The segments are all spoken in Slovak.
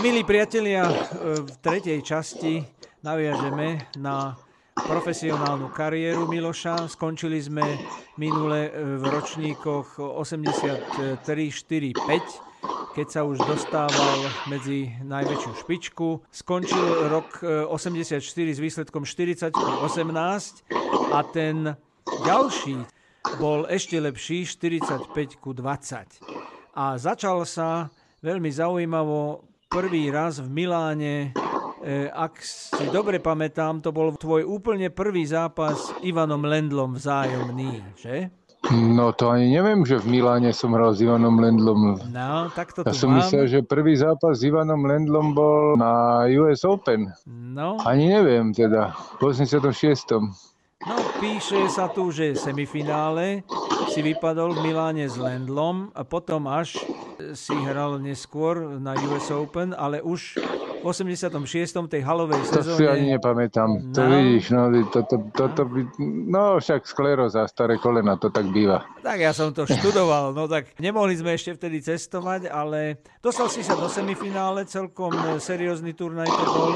milí priatelia, v tretej časti naviažeme na profesionálnu kariéru Miloša. Skončili sme minule v ročníkoch 83, 4, 5 keď sa už dostával medzi najväčšiu špičku. Skončil rok 84 s výsledkom 40 18 a ten ďalší bol ešte lepší 45 ku 20. A začal sa veľmi zaujímavo prvý raz v Miláne E, ak si dobre pamätám, to bol tvoj úplne prvý zápas s Ivanom Lendlom vzájomný, že? No to ani neviem, že v Miláne som hral s Ivanom Lendlom. No, tak to ja som mám. myslel, že prvý zápas s Ivanom Lendlom bol na US Open. No. Ani neviem teda, v 86. No, píše sa tu, že semifinále si vypadol v Miláne s Lendlom a potom až si hral neskôr na US Open, ale už 86. tej halovej sezóne. To si ani nepamätám. No. To vidíš, no, to, to, to, to by, no však skleróza, staré kolena, to tak býva. Tak ja som to študoval, no tak nemohli sme ešte vtedy cestovať, ale dostal si sa do semifinále, celkom seriózny turnaj to bol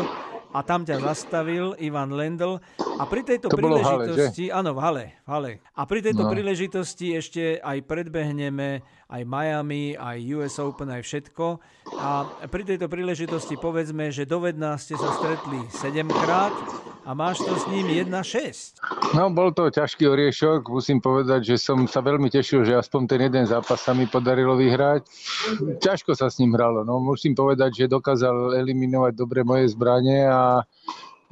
a tam ťa zastavil Ivan Lendl. A pri tejto to príležitosti, v hale, áno, v hale, v hale. A pri tejto no. príležitosti ešte aj predbehneme aj Miami, aj US Open, aj všetko. A pri tejto príležitosti povedzme, že dovedná ste sa stretli 7 krát a máš to s ním 1-6. No, bol to ťažký oriešok. Musím povedať, že som sa veľmi tešil, že aspoň ten jeden zápas sa mi podarilo vyhrať. Ťažko sa s ním hralo. No, musím povedať, že dokázal eliminovať dobre moje zbranie a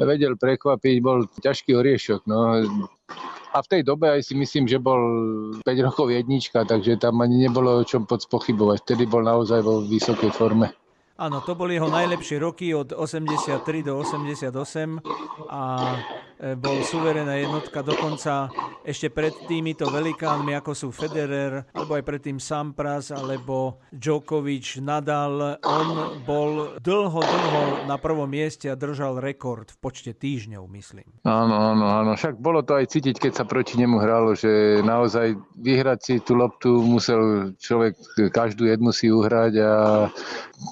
vedel prekvapiť, bol ťažký oriešok. No, a v tej dobe aj si myslím, že bol 5 rokov jednička, takže tam ani nebolo o čom pochybovať. Vtedy bol naozaj vo vysokej forme. Áno, to boli jeho najlepšie roky od 83 do 88 a bol suverénna jednotka dokonca ešte pred týmito velikánmi, ako sú Federer, alebo aj predtým Sampras, alebo Djokovic, Nadal. On bol dlho, dlho na prvom mieste a držal rekord v počte týždňov, myslím. Áno, áno, áno. Však bolo to aj cítiť, keď sa proti nemu hralo, že naozaj vyhrať si tú loptu musel človek každú jednu si uhrať a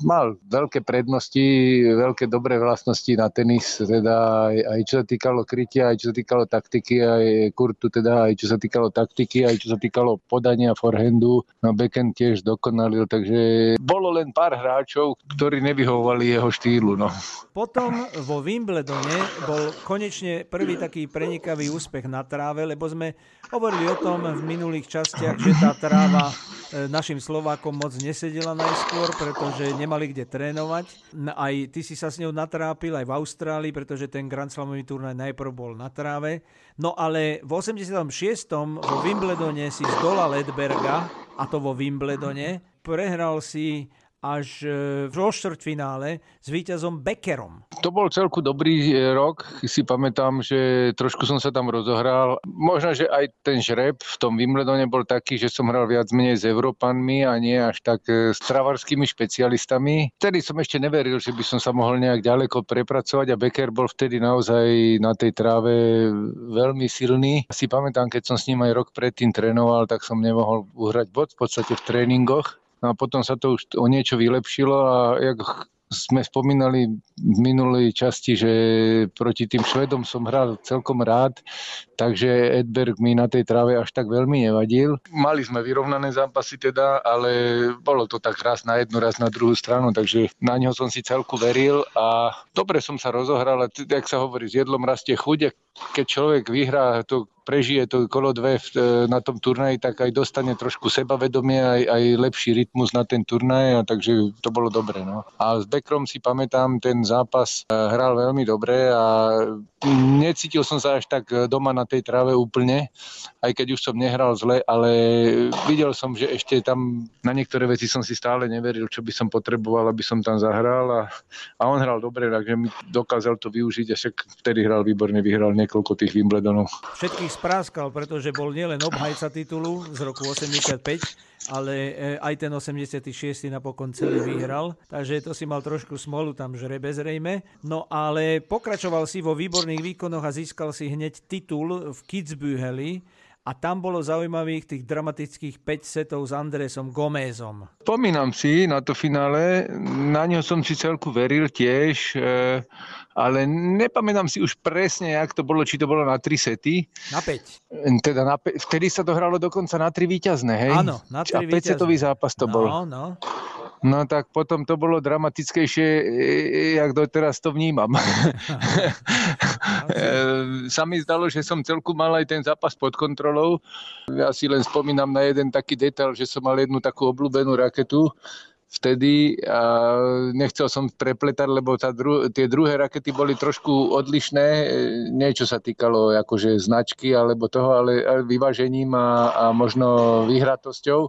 mal veľké prednosti, veľké dobré vlastnosti na tenis, teda aj, aj čo sa týkalo krytia, aj čo sa týkalo taktiky, aj kurtu, teda aj čo sa týkalo taktiky, aj čo sa týkalo podania forehandu. No backhand tiež dokonalil, takže bolo len pár hráčov, ktorí nevyhovovali jeho štýlu. No. Potom vo Wimbledone bol konečne prvý taký prenikavý úspech na tráve, lebo sme hovorili o tom v minulých častiach, že tá tráva e, našim Slovákom moc nesedela najskôr, pretože nemali kde trénovať. Aj ty si sa s ňou natrápil aj v Austrálii, pretože ten Grand Slamový turnaj najprv bol na tráve. No ale v 86. vo Wimbledone si zdolal Edberga, a to vo Wimbledone. Prehral si až e, vo štvrťfinále s víťazom Beckerom. To bol celku dobrý e, rok. Si pamätám, že trošku som sa tam rozohral. Možno, že aj ten žreb v tom Wimbledone bol taký, že som hral viac menej s Európanmi a nie až tak e, s travarskými špecialistami. Vtedy som ešte neveril, že by som sa mohol nejak ďaleko prepracovať a Becker bol vtedy naozaj na tej tráve veľmi silný. Si pamätám, keď som s ním aj rok predtým trénoval, tak som nemohol uhrať bod v podstate v tréningoch No a potom sa to už o niečo vylepšilo a jak sme spomínali v minulej časti, že proti tým Švedom som hral celkom rád, takže Edberg mi na tej tráve až tak veľmi nevadil. Mali sme vyrovnané zápasy teda, ale bolo to tak raz na jednu, raz na druhú stranu, takže na ňo som si celku veril a dobre som sa rozohral a jak sa hovorí, s jedlom rastie chuť, keď človek vyhrá to prežije to kolo dve e, na tom turnaji, tak aj dostane trošku sebavedomie, aj, aj lepší rytmus na ten turnaj, a takže to bolo dobre. No. A s Bekrom si pamätám, ten zápas e, hral veľmi dobre a necítil som sa až tak doma na tej tráve úplne, aj keď už som nehral zle, ale videl som, že ešte tam na niektoré veci som si stále neveril, čo by som potreboval, aby som tam zahral a, a on hral dobre, takže mi dokázal to využiť a však vtedy hral výborne, vyhral niekoľko tých Wimbledonov. Všetkých spráskal, pretože bol nielen obhajca titulu z roku 85, ale e, aj ten 86. napokon celý vyhral, takže to si mal trošku smolu tam žrebe zrejme. No ale pokračoval si vo výborných výkonoch a získal si hneď titul v Kitzbüheli a tam bolo zaujímavých tých dramatických 5 setov s Andresom Gomezom. Spomínam si na to finále, na ňo som si celku veril tiež, e, ale nepamätám si už presne, jak to bolo, či to bolo na 3 sety. Na 5. Teda na 5. Vtedy sa to hralo dokonca na 3 víťazné, hej? Áno, na 3 A 5 setový zápas to no, bol. No, No tak potom to bolo dramatickejšie, e, jak doteraz to vnímam. E, sa mi zdalo, že som celku mal aj ten zápas pod kontrolou. Ja si len spomínam na jeden taký detail, že som mal jednu takú obľúbenú raketu, vtedy a nechcel som prepletať, lebo tá dru- tie druhé rakety boli trošku odlišné, e, niečo sa týkalo akože značky alebo toho, ale, ale vyvážením a, a možno vyhratosťou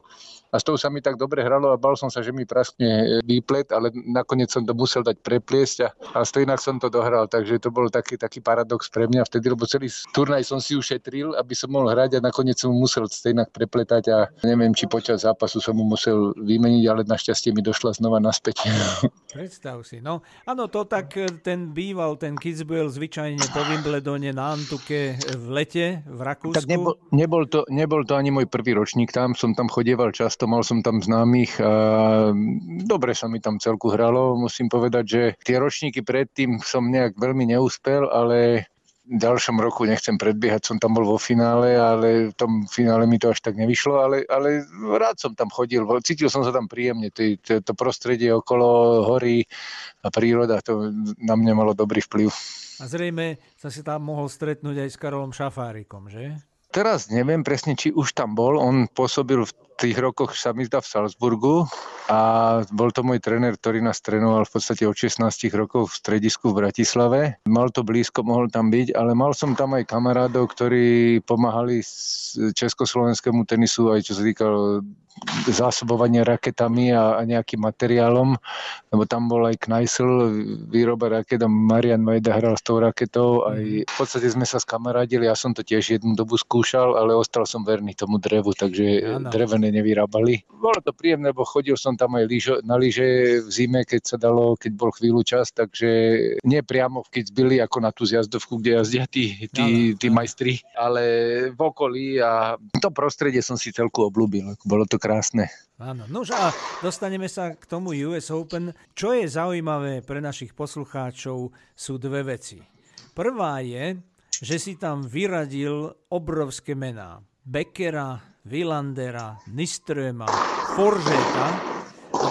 a s tou sa mi tak dobre hralo a bal som sa, že mi praskne výplet, ale nakoniec som to musel dať prepliesť a, a inak som to dohral, takže to bol taký, taký paradox pre mňa vtedy, lebo celý turnaj som si ušetril, aby som mohol hrať a nakoniec som musel stejnak prepletať a neviem, či počas zápasu som mu musel vymeniť, ale našťastie mi došla znova naspäť. Predstav si, no. Áno, to tak e, ten býval, ten Kitzbühel zvyčajne po Wimbledone na Antuke v lete v Rakúsku. Tak nebol, nebol, to, nebol to ani môj prvý ročník tam, som tam chodieval často to mal som tam známych a dobre sa mi tam celku hralo. Musím povedať, že tie ročníky predtým som nejak veľmi neúspel, ale v ďalšom roku nechcem predbiehať, som tam bol vo finále, ale v tom finále mi to až tak nevyšlo, ale, ale rád som tam chodil, cítil som sa tam príjemne, to, to, to prostredie okolo hory a príroda, to na mňa malo dobrý vplyv. A zrejme sa si tam mohol stretnúť aj s Karolom Šafárikom, že? Teraz neviem presne, či už tam bol. On pôsobil v tých rokoch, sa mi zdá, v Salzburgu a bol to môj tréner, ktorý nás trénoval v podstate od 16 rokov v stredisku v Bratislave. Mal to blízko, mohol tam byť, ale mal som tam aj kamarádov, ktorí pomáhali československému tenisu, aj čo sa týkalo zásobovanie raketami a, a nejakým materiálom, lebo tam bol aj Kneisel, výroba raket a Marian Majda hral s tou raketou. Aj v podstate sme sa skamarádili, ja som to tiež jednu dobu skúšal, ale ostal som verný tomu drevu, takže ano. drevené nevyrábali. Bolo to príjemné, lebo chodil som tam aj lížo, na lyže v zime, keď sa dalo, keď bol chvíľu čas, takže nie priamo v Kitzbüheli ako na tú zjazdovku, kde jazdia tí, tí, tí majstri, ale v okolí a to prostredie som si celku oblúbil. Bolo to krásne. Áno, no a dostaneme sa k tomu US Open. Čo je zaujímavé pre našich poslucháčov sú dve veci. Prvá je, že si tam vyradil obrovské mená. Beckera, Villandera, Niströma, Foržeta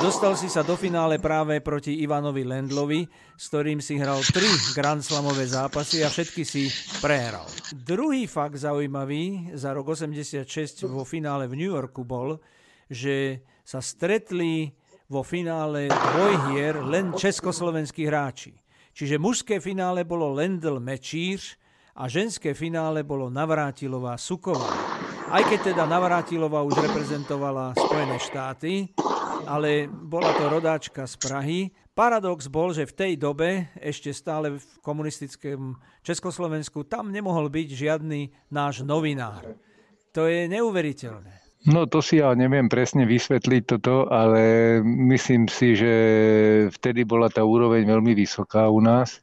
dostal si sa do finále práve proti Ivanovi Lendlovi, s ktorým si hral tri Grand Slamové zápasy a všetky si prehral. Druhý fakt zaujímavý za rok 86 vo finále v New Yorku bol, že sa stretli vo finále dvojhier len československí hráči. Čiže mužské finále bolo Lendl Mečíř a ženské finále bolo Navrátilová Suková. Aj keď teda Navrátilová už reprezentovala Spojené štáty, ale bola to rodáčka z Prahy. Paradox bol, že v tej dobe, ešte stále v komunistickom Československu, tam nemohol byť žiadny náš novinár. To je neuveriteľné. No to si ja neviem presne vysvetliť toto, ale myslím si, že vtedy bola tá úroveň veľmi vysoká u nás.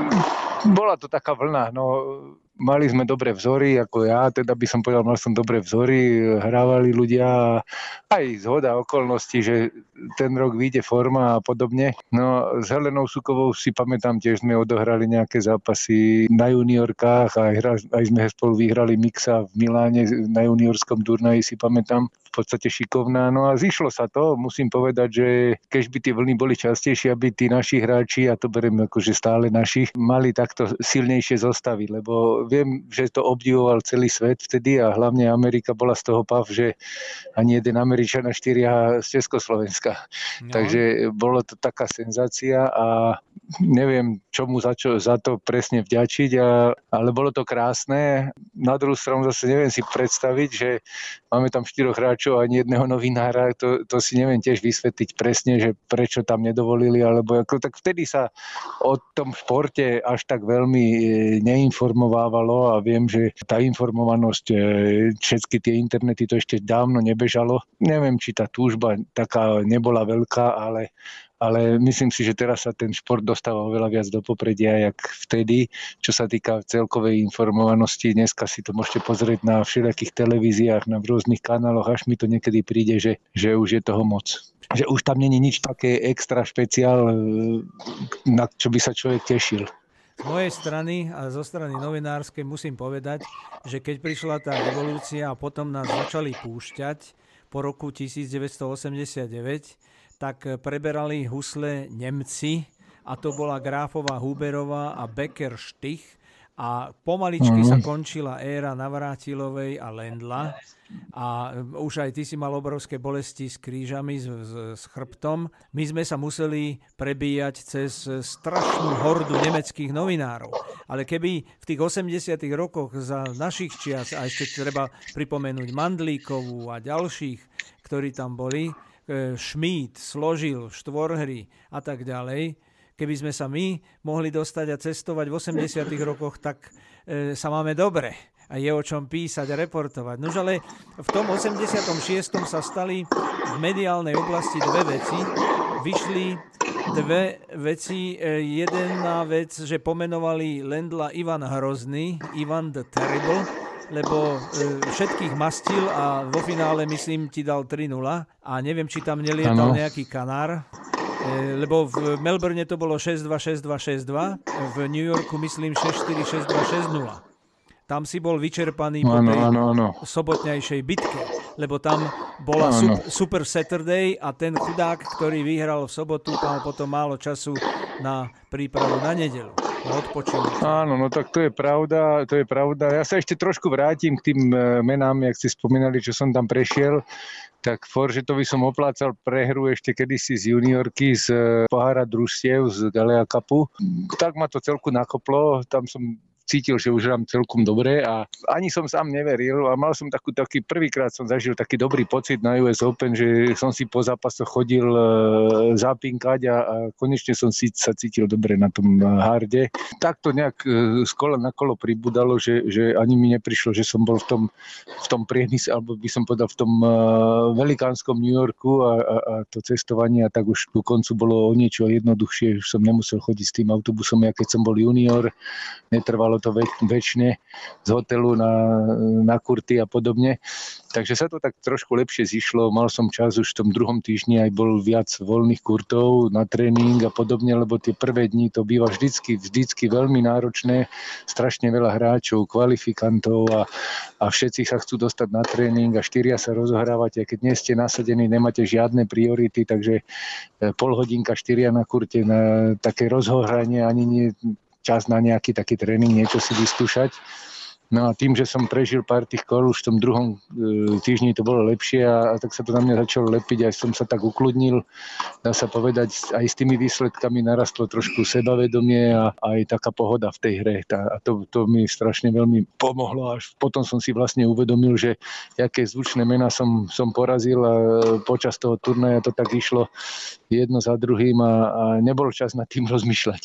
Bola to taká vlna, no mali sme dobré vzory, ako ja, teda by som povedal, mal som dobré vzory, hrávali ľudia, aj zhoda okolností, že ten rok vyjde forma a podobne. No s Helenou Sukovou si pamätám, tiež sme odohrali nejaké zápasy na juniorkách a aj, aj sme spolu vyhrali mixa v Miláne na juniorskom turnaji si pamätám v podstate šikovná. No a zišlo sa to, musím povedať, že keď by tie vlny boli častejšie, aby tí naši hráči, a to beriem že stále našich, mali takto silnejšie zostavy, lebo viem, že to obdivoval celý svet vtedy a hlavne Amerika bola z toho pav, že ani jeden Američan a štyria z Československa. No. Takže bolo to taká senzácia a neviem, čomu za, čo, za to presne vďačiť, a, ale bolo to krásne. Na druhú stranu zase neviem si predstaviť, že máme tam štyroch hráčov a ani jedného novinára, to, to si neviem tiež vysvetliť presne, že prečo tam nedovolili, alebo ako, tak vtedy sa o tom športe až tak veľmi e, neinformovávalo a viem, že tá informovanosť, e, všetky tie internety to ešte dávno nebežalo. Neviem, či tá túžba taká nebola veľká, ale ale myslím si, že teraz sa ten šport dostáva oveľa viac do popredia, jak vtedy, čo sa týka celkovej informovanosti. Dneska si to môžete pozrieť na všelijakých televíziách, na rôznych kanáloch, až mi to niekedy príde, že, že už je toho moc že už tam není nič také extra špeciál, na čo by sa človek tešil. Z mojej strany a zo strany novinárskej musím povedať, že keď prišla tá revolúcia a potom nás začali púšťať po roku 1989, tak preberali husle Nemci a to bola Gráfová Huberová a Becker Štych a pomaličky sa mhm. končila éra Navrátilovej a Lendla a už aj ty si mal obrovské bolesti s krížami, s, s, s chrbtom. My sme sa museli prebíjať cez strašnú hordu nemeckých novinárov. Ale keby v tých 80 rokoch za našich čias, a ešte treba pripomenúť Mandlíkovú a ďalších, ktorí tam boli, e, Šmít, Složil, Štvorhry a tak ďalej, keby sme sa my mohli dostať a cestovať v 80 rokoch, tak e, sa máme dobre a je o čom písať a reportovať. Nož ale v tom 86. sa stali v mediálnej oblasti dve veci. Vyšli dve veci. E, jedna vec, že pomenovali Lendla Ivan Hrozný, Ivan the Terrible, lebo e, všetkých mastil a vo finále, myslím, ti dal 3-0 a neviem, či tam nelietal ano. nejaký kanár. E, lebo v Melbourne to bolo 6-2, 6-2, 6-2, v New Yorku myslím 6-4, 6-2, 6-0 tam si bol vyčerpaný po tej ano, ano. sobotnejšej bitke, lebo tam bola super, super Saturday a ten chudák, ktorý vyhral v sobotu, mal potom málo času na prípravu na nedelu. Na odpočinok. Áno, no tak to je pravda, to je pravda. Ja sa ešte trošku vrátim k tým e, menám, jak ste spomínali, čo som tam prešiel tak by som oplácal prehru ešte kedysi z juniorky z e, pohára družstiev z Galea Cupu. Tak ma to celku nakoplo, tam som cítil, že už hrám celkom dobre a ani som sám neveril a mal som takú, taký prvýkrát som zažil taký dobrý pocit na US Open, že som si po zápasoch chodil e, zapinkať a, a konečne som si sa cítil dobre na tom e, harde. Tak to nejak e, z kola na kolo pribudalo, že, že ani mi neprišlo, že som bol v tom, v tom priemysle, alebo by som povedal v tom velikánskom New Yorku a, a, a to cestovanie a tak už ku koncu bolo o niečo jednoduchšie, už som nemusel chodiť s tým autobusom, ja keď som bol junior, netrvalo to väčšine z hotelu na, na kurty a podobne. Takže sa to tak trošku lepšie zišlo. Mal som čas už v tom druhom týždni, aj bol viac voľných kurtov na tréning a podobne, lebo tie prvé dni to býva vždycky, vždycky veľmi náročné. Strašne veľa hráčov, kvalifikantov a, a všetci sa chcú dostať na tréning a štyria sa rozohrávate. A keď nie ste nasadení, nemáte žiadne priority, takže e, pol hodinka štyria na kurte, na také rozhohranie ani nie, čas na nejaký taký tréning, niečo si vyskúšať. No a tým, že som prežil pár tých kol, už v tom druhom e, týždni to bolo lepšie a, a tak sa to na mňa začalo lepiť, aj som sa tak ukludnil, dá sa povedať, aj s tými výsledkami narastlo trošku sebavedomie a aj taká pohoda v tej hre. Tá, a to, to mi strašne veľmi pomohlo. Až potom som si vlastne uvedomil, že aké zvučné mená som, som porazil a počas toho turnaja to tak išlo jedno za druhým a, a nebol čas nad tým rozmýšľať.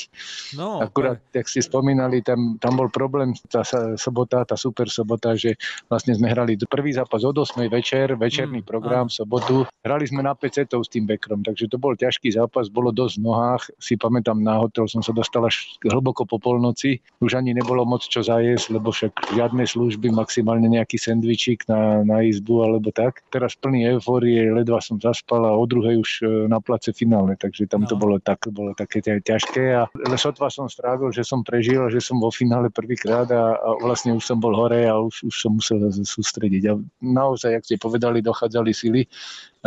No, Akurát, tak... jak si spomínali, tam, tam bol problém, tá sobota tá super sobota, že vlastne sme hrali prvý zápas od 8 večer, večerný mm, program, v sobotu. Hrali sme na 5 setov s tým Bekrom, takže to bol ťažký zápas, bolo dosť v nohách. Si pamätám, na hotel som sa dostal až hlboko po polnoci. Už ani nebolo moc čo zajesť, lebo však žiadne služby, maximálne nejaký sendvičík na, na izbu alebo tak. Teraz plný eufórie, ledva som zaspal a o druhej už e, na place finále, takže tam no. to bolo, tak, bolo také ťažké a sotva som strávil, že som prežil a že som vo finále prvýkrát a, a vlastne už som bol hore a už, už som musel sústrediť. A naozaj, ak ste povedali, dochádzali sily.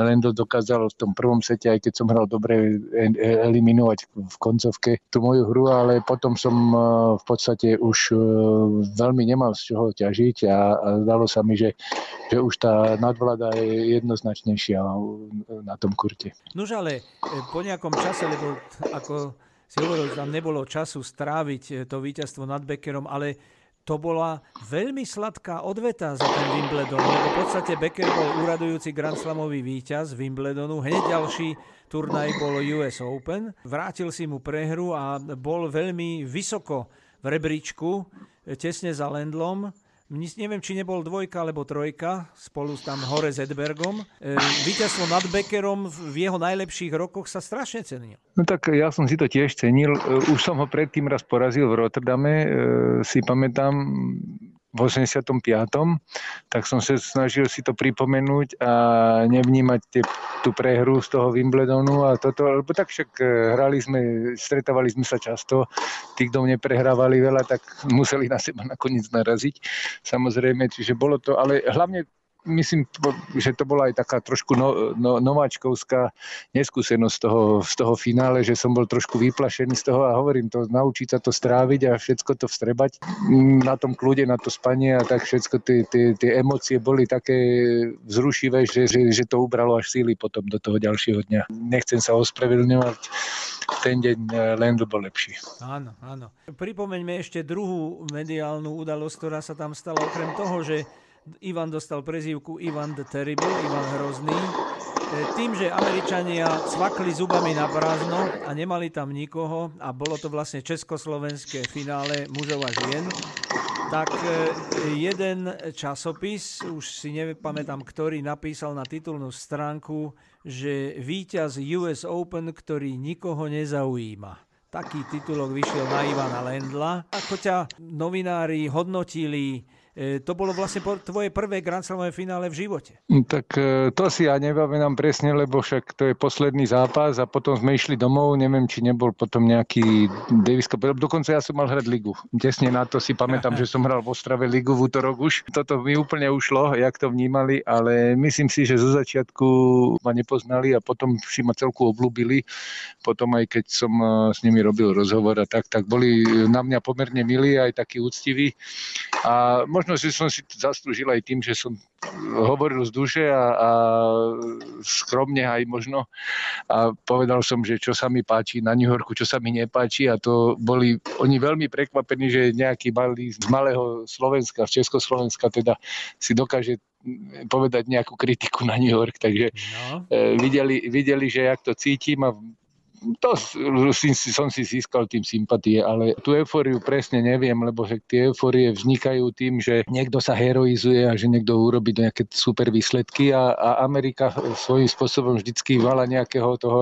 Lendo dokázal v tom prvom sete, aj keď som hral dobre, e, e, eliminovať v koncovke tú moju hru, ale potom som e, v podstate už veľmi nemal z čoho ťažiť a, a zdalo sa mi, že, že už tá nadvláda je jednoznačnejšia na tom kurte. Nož ale po nejakom čase, lebo ako si hovoril, tam nebolo času stráviť to víťazstvo nad Beckerom, ale to bola veľmi sladká odveta za ten Wimbledon, lebo v podstate Becker bol úradujúci Grand Slamový víťaz Wimbledonu, hneď ďalší turnaj bol US Open, vrátil si mu prehru a bol veľmi vysoko v rebríčku, tesne za Lendlom, neviem, či nebol dvojka alebo trojka, spolu s tam hore Edbergom. E, víťazstvo nad Beckerom v jeho najlepších rokoch sa strašne cenil. No tak ja som si to tiež cenil. E, už som ho predtým raz porazil v Rotterdame, e, si pamätám, v 85. tak som sa snažil si to pripomenúť a nevnímať tie, tú prehru z toho Wimbledonu a toto, lebo tak však e, hrali sme, stretávali sme sa často, tí, kto neprehrávali veľa, tak museli na seba nakoniec naraziť. Samozrejme, čiže bolo to, ale hlavne myslím, že to bola aj taká trošku no, no, nováčkovská neskúsenosť z toho, z toho finále, že som bol trošku vyplašený z toho a hovorím to, naučiť sa to stráviť a všetko to vstrebať na tom kľude, na to spanie a tak všetko tie, tie, tie emócie boli také vzrušivé, že, že, že to ubralo až síly potom do toho ďalšieho dňa. Nechcem sa ospravedlňovať, ten deň eh, len bol lepší. Áno, áno. Pripomeňme ešte druhú mediálnu udalosť, ktorá sa tam stala, okrem toho, že Ivan dostal prezývku Ivan the Terrible, Ivan Hrozný. E, tým, že Američania cvakli zubami na prázdno a nemali tam nikoho a bolo to vlastne československé finále mužov a žien, tak e, jeden časopis, už si nepamätám ktorý, napísal na titulnú stránku, že víťaz US Open, ktorý nikoho nezaujíma. Taký titulok vyšiel na Ivana Lendla. Ako ťa novinári hodnotili, to bolo vlastne tvoje prvé Grand Slamové finále v živote. Mm, tak e, to si ja nepamätám presne, lebo však to je posledný zápas a potom sme išli domov, neviem, či nebol potom nejaký Davis Cup. Dokonca ja som mal hrať ligu. Tesne na to si pamätám, že som hral v Ostrave ligu v útorok už. Toto mi úplne ušlo, jak to vnímali, ale myslím si, že zo začiatku ma nepoznali a potom si ma celku oblúbili. Potom aj keď som e, s nimi robil rozhovor a tak, tak boli na mňa pomerne milí, aj takí úctiví. A možno možno, že som si zaslúžil aj tým, že som hovoril z duše a, a skromne aj možno. A povedal som, že čo sa mi páči na New Yorku, čo sa mi nepáči. A to boli oni veľmi prekvapení, že nejaký malý z malého Slovenska, z Československa teda si dokáže povedať nejakú kritiku na New York, takže no. e, videli, videli, že jak to cítim a to som si získal tým sympatie, ale tú eufóriu presne neviem, lebo že tie eufórie vznikajú tým, že niekto sa heroizuje a že niekto urobí nejaké super výsledky a, a Amerika svojím spôsobom vždycky vala nejakého toho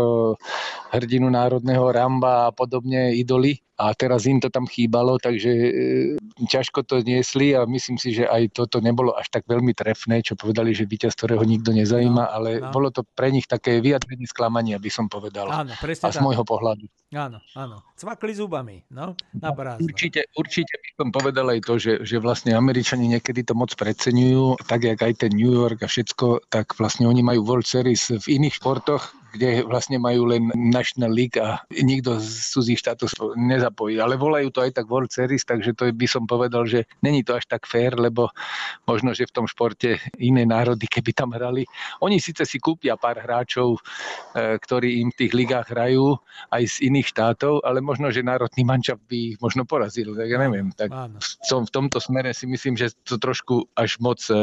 hrdinu národného Ramba a podobne idoly a teraz im to tam chýbalo, takže e, ťažko to niesli a myslím si, že aj toto nebolo až tak veľmi trefné, čo povedali, že víťaz, ktorého nikto nezajíma, no, ale no. bolo to pre nich také vyjadrenie sklamania, by som povedal. Áno, presne A z tak. môjho pohľadu. Áno, áno. Cvakli zubami, no, na prázdno. Určite, určite by som povedal aj to, že, že vlastne Američani niekedy to moc preceňujú, tak jak aj ten New York a všetko, tak vlastne oni majú World Series v iných športoch, kde vlastne majú len National League a nikto z cudzích štátov nezapojí. Ale volajú to aj tak World Series, takže to by som povedal, že není to až tak fér, lebo možno, že v tom športe iné národy, keby tam hrali. Oni síce si kúpia pár hráčov, e, ktorí im v tých ligách hrajú aj z iných štátov, ale možno, že národný mančap by ich možno porazil, tak ja neviem. Tak som v tomto smere si myslím, že to trošku až moc e,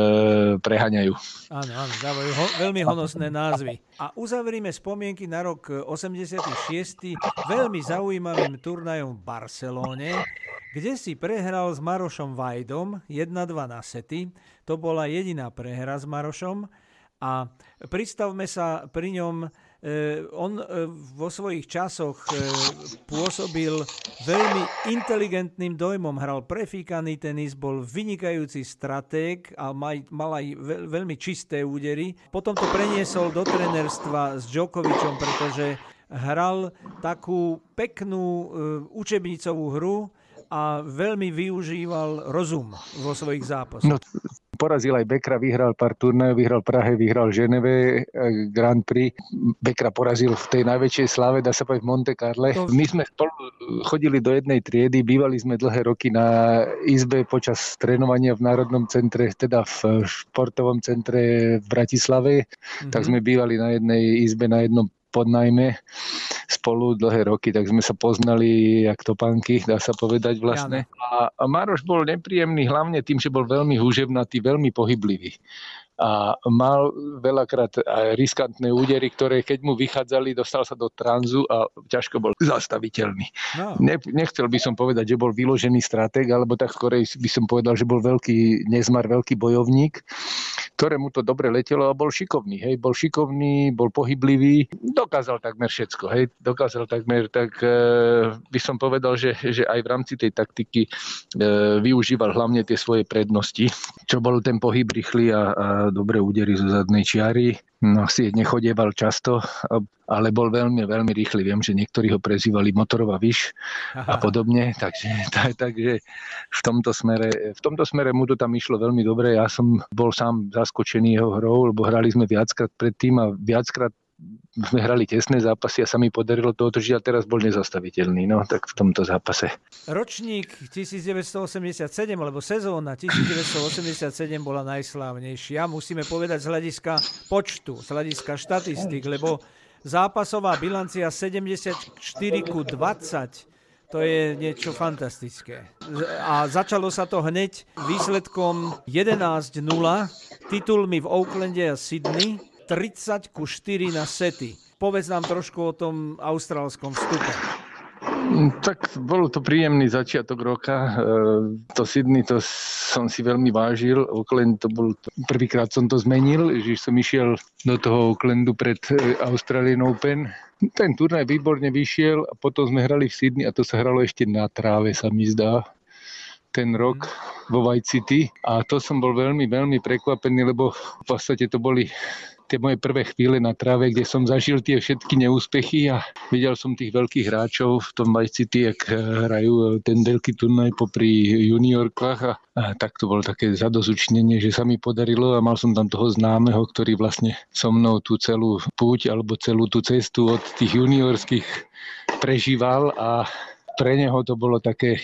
preháňajú. Áno, áno, dávajú ho, veľmi honosné názvy. A uzavrime spomienky na rok 86. veľmi zaujímavým turnajom v Barcelóne, kde si prehral s Marošom Vajdom 1-2 na sety. To bola jediná prehra s Marošom a pristavme sa pri ňom Eh, on eh, vo svojich časoch eh, pôsobil veľmi inteligentným dojmom, hral prefíkaný tenis, bol vynikajúci stratég a mal aj veľmi čisté údery. Potom to preniesol do trenerstva s Djokovicom, pretože hral takú peknú učebnicovú hru, a veľmi využíval rozum vo svojich zápasoch. No, porazil aj Bekra, vyhral pár turnajov, vyhral Prahe, vyhral Ženeve eh, Grand Prix. Bekra porazil v tej najväčšej sláve, dá sa povedať v Monte Carle. My sme spolu chodili do jednej triedy, bývali sme dlhé roky na izbe počas trénovania v Národnom centre, teda v športovom centre v Bratislave. Mm-hmm. Tak sme bývali na jednej izbe, na jednom podnajme spolu dlhé roky, tak sme sa poznali jak topánky, dá sa povedať vlastne. A, a Maroš bol nepríjemný hlavne tým, že bol veľmi húževnatý, veľmi pohyblivý. a mal veľakrát aj riskantné údery, ktoré keď mu vychádzali, dostal sa do tranzu a ťažko bol zastaviteľný. No. Ne, nechcel by som povedať, že bol vyložený stratég, alebo tak skorej by som povedal, že bol veľký nezmar, veľký bojovník, ktorému to dobre letelo a bol šikovný. Hej, bol šikovný, bol pohyblivý, dokázal takmer všetko. Hej, dokázal takmer, tak e, by som povedal, že, že aj v rámci tej taktiky e, využíval hlavne tie svoje prednosti, čo bol ten pohyb rýchly a, a dobré údery zo zadnej čiary. No, si nechodieval často, ale bol veľmi, veľmi rýchly. Viem, že niektorí ho prezývali motorová vyš a podobne, takže, tak, takže v, tomto smere, v tomto smere mu to tam išlo veľmi dobre. Ja som bol sám zaskočený jeho hrou, lebo hrali sme viackrát predtým a viackrát sme hrali tesné zápasy a sa mi podarilo to otočiť a teraz bol nezastaviteľný, no tak v tomto zápase. Ročník 1987, alebo sezóna 1987 bola najslávnejšia, musíme povedať z hľadiska počtu, z hľadiska štatistik, lebo zápasová bilancia 74 ku 20 to je niečo fantastické. A začalo sa to hneď výsledkom 11-0, titulmi v Oaklande a Sydney 30 ku 4 na sety. Povedz nám trošku o tom austrálskom vstupe. Mm, tak bol to príjemný začiatok roka. E, to Sydney to som si veľmi vážil. Oakland to bol, prvýkrát som to zmenil, že som išiel do toho Oaklandu pred e, Australian Open. Ten turnaj výborne vyšiel a potom sme hrali v Sydney a to sa hralo ešte na tráve, sa mi zdá ten rok vo White City a to som bol veľmi, veľmi prekvapený, lebo v podstate to boli tie moje prvé chvíle na tráve, kde som zažil tie všetky neúspechy a videl som tých veľkých hráčov v tom Vice City, jak eh, hrajú eh, ten veľký turnaj popri juniorkách a, a tak to bolo také zadozučnenie, že sa mi podarilo a mal som tam toho známeho, ktorý vlastne so mnou tú celú púť alebo celú tú cestu od tých juniorských prežíval a pre neho to bolo také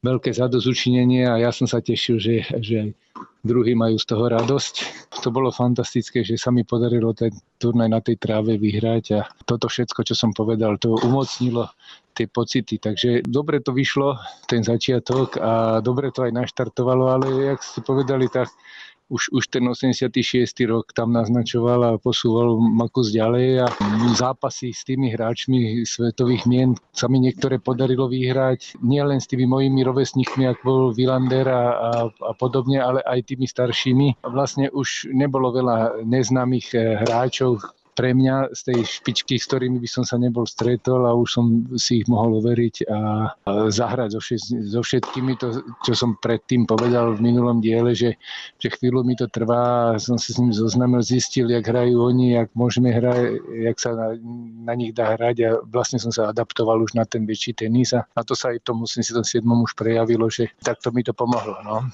veľké zadozučinenie a ja som sa tešil, že, že druhí majú z toho radosť. To bolo fantastické, že sa mi podarilo ten turnaj na tej tráve vyhrať a toto všetko, čo som povedal, to umocnilo tie pocity. Takže dobre to vyšlo, ten začiatok a dobre to aj naštartovalo, ale jak ste povedali, tak už, už ten 86. rok tam naznačoval a posúval Makus ďalej a zápasy s tými hráčmi svetových mien sa mi niektoré podarilo vyhrať nielen s tými mojimi rovesníkmi, ako bol Vilander a, a, a podobne, ale aj tými staršími. Vlastne už nebolo veľa neznámych eh, hráčov, pre mňa z tej špičky, s ktorými by som sa nebol stretol a už som si ich mohol overiť a zahrať so, všet, so všetkými to, čo som predtým povedal v minulom diele, že, že chvíľu mi to trvá, som si s ním zoznamil, zistil, jak hrajú oni, jak môžeme hrať, jak sa na, na nich dá hrať a vlastne som sa adaptoval už na ten väčší tenis a, a to sa aj v tom 87. už prejavilo, že takto mi to pomohlo. No.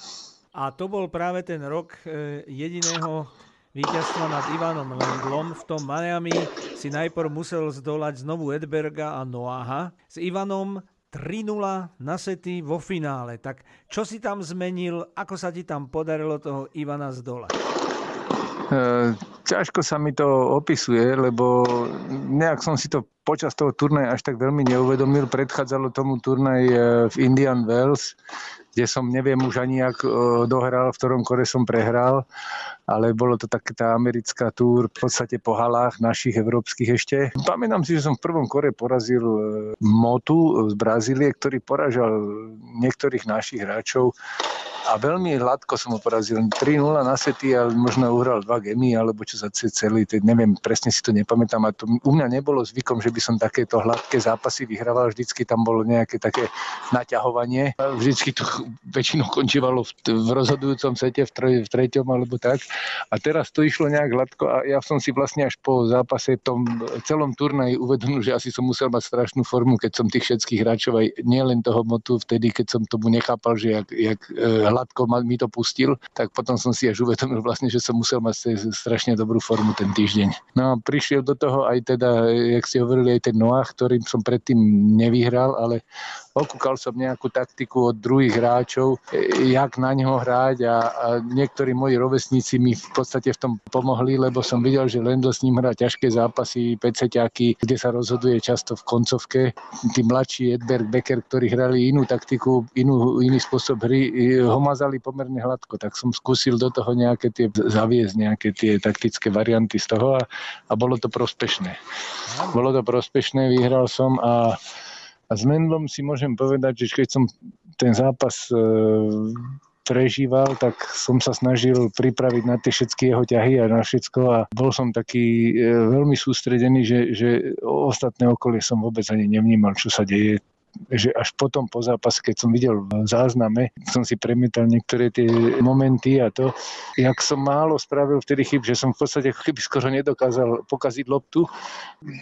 A to bol práve ten rok e, jediného víťazstva nad Ivanom Lendlom. V tom Miami si najprv musel zdolať znovu Edberga a Noaha. S Ivanom 3-0 na sety vo finále. Tak čo si tam zmenil, ako sa ti tam podarilo toho Ivana zdolať? E, ťažko sa mi to opisuje, lebo nejak som si to počas toho turnaja až tak veľmi neuvedomil. Predchádzalo tomu turnaj e, v Indian Wells, kde som neviem už ani jak e, dohral, v ktorom kore som prehral ale bolo to tak tá americká túr v podstate po halách našich európskych ešte. Pamätám si, že som v prvom kore porazil e, Motu z Brazílie, ktorý poražal niektorých našich hráčov a veľmi hladko som ho porazil. 3-0 na sety, ale možno uhral 2 gemy, alebo čo za celý, teď neviem, presne si to nepamätám. A to u mňa nebolo zvykom, že by som takéto hladké zápasy vyhrával, vždycky tam bolo nejaké také naťahovanie. Vždycky to väčšinou končívalo v, v rozhodujúcom sete, v, tre, v treťom alebo tak. A teraz to išlo nejak hladko a ja som si vlastne až po zápase tom celom turnaji uvedomil, že asi som musel mať strašnú formu, keď som tých všetkých hráčov aj nielen toho motu vtedy, keď som tomu nechápal, že jak, jak e, hladko mi to pustil, tak potom som si až uvedomil vlastne, že som musel mať strašne dobrú formu ten týždeň. No a prišiel do toho aj teda, jak ste hovorili, aj ten Noah, ktorým som predtým nevyhral, ale okúkal som nejakú taktiku od druhých hráčov, e, jak na ňo hrať a, a niektorí moji rovesníci mi v podstate v tom pomohli, lebo som videl, že Lendl s ním hrá ťažké zápasy, peceťáky, kde sa rozhoduje často v koncovke. Tí mladší Edberg, Becker, ktorí hrali inú taktiku, inú, iný spôsob hry, ho mazali pomerne hladko, tak som skúsil do toho nejaké tie zaviesť, nejaké tie taktické varianty z toho a, a bolo to prospešné. Bolo to prospešné, vyhral som a a s Mendlom si môžem povedať, že keď som ten zápas e, prežíval, tak som sa snažil pripraviť na tie všetky jeho ťahy a na všetko a bol som taký e, veľmi sústredený, že, že ostatné okolie som vôbec ani nevnímal, čo sa deje že až potom po zápase, keď som videl v zázname, som si premietal niektoré tie momenty a to, jak som málo spravil vtedy chyb, že som v podstate ako keby skoro nedokázal pokaziť loptu.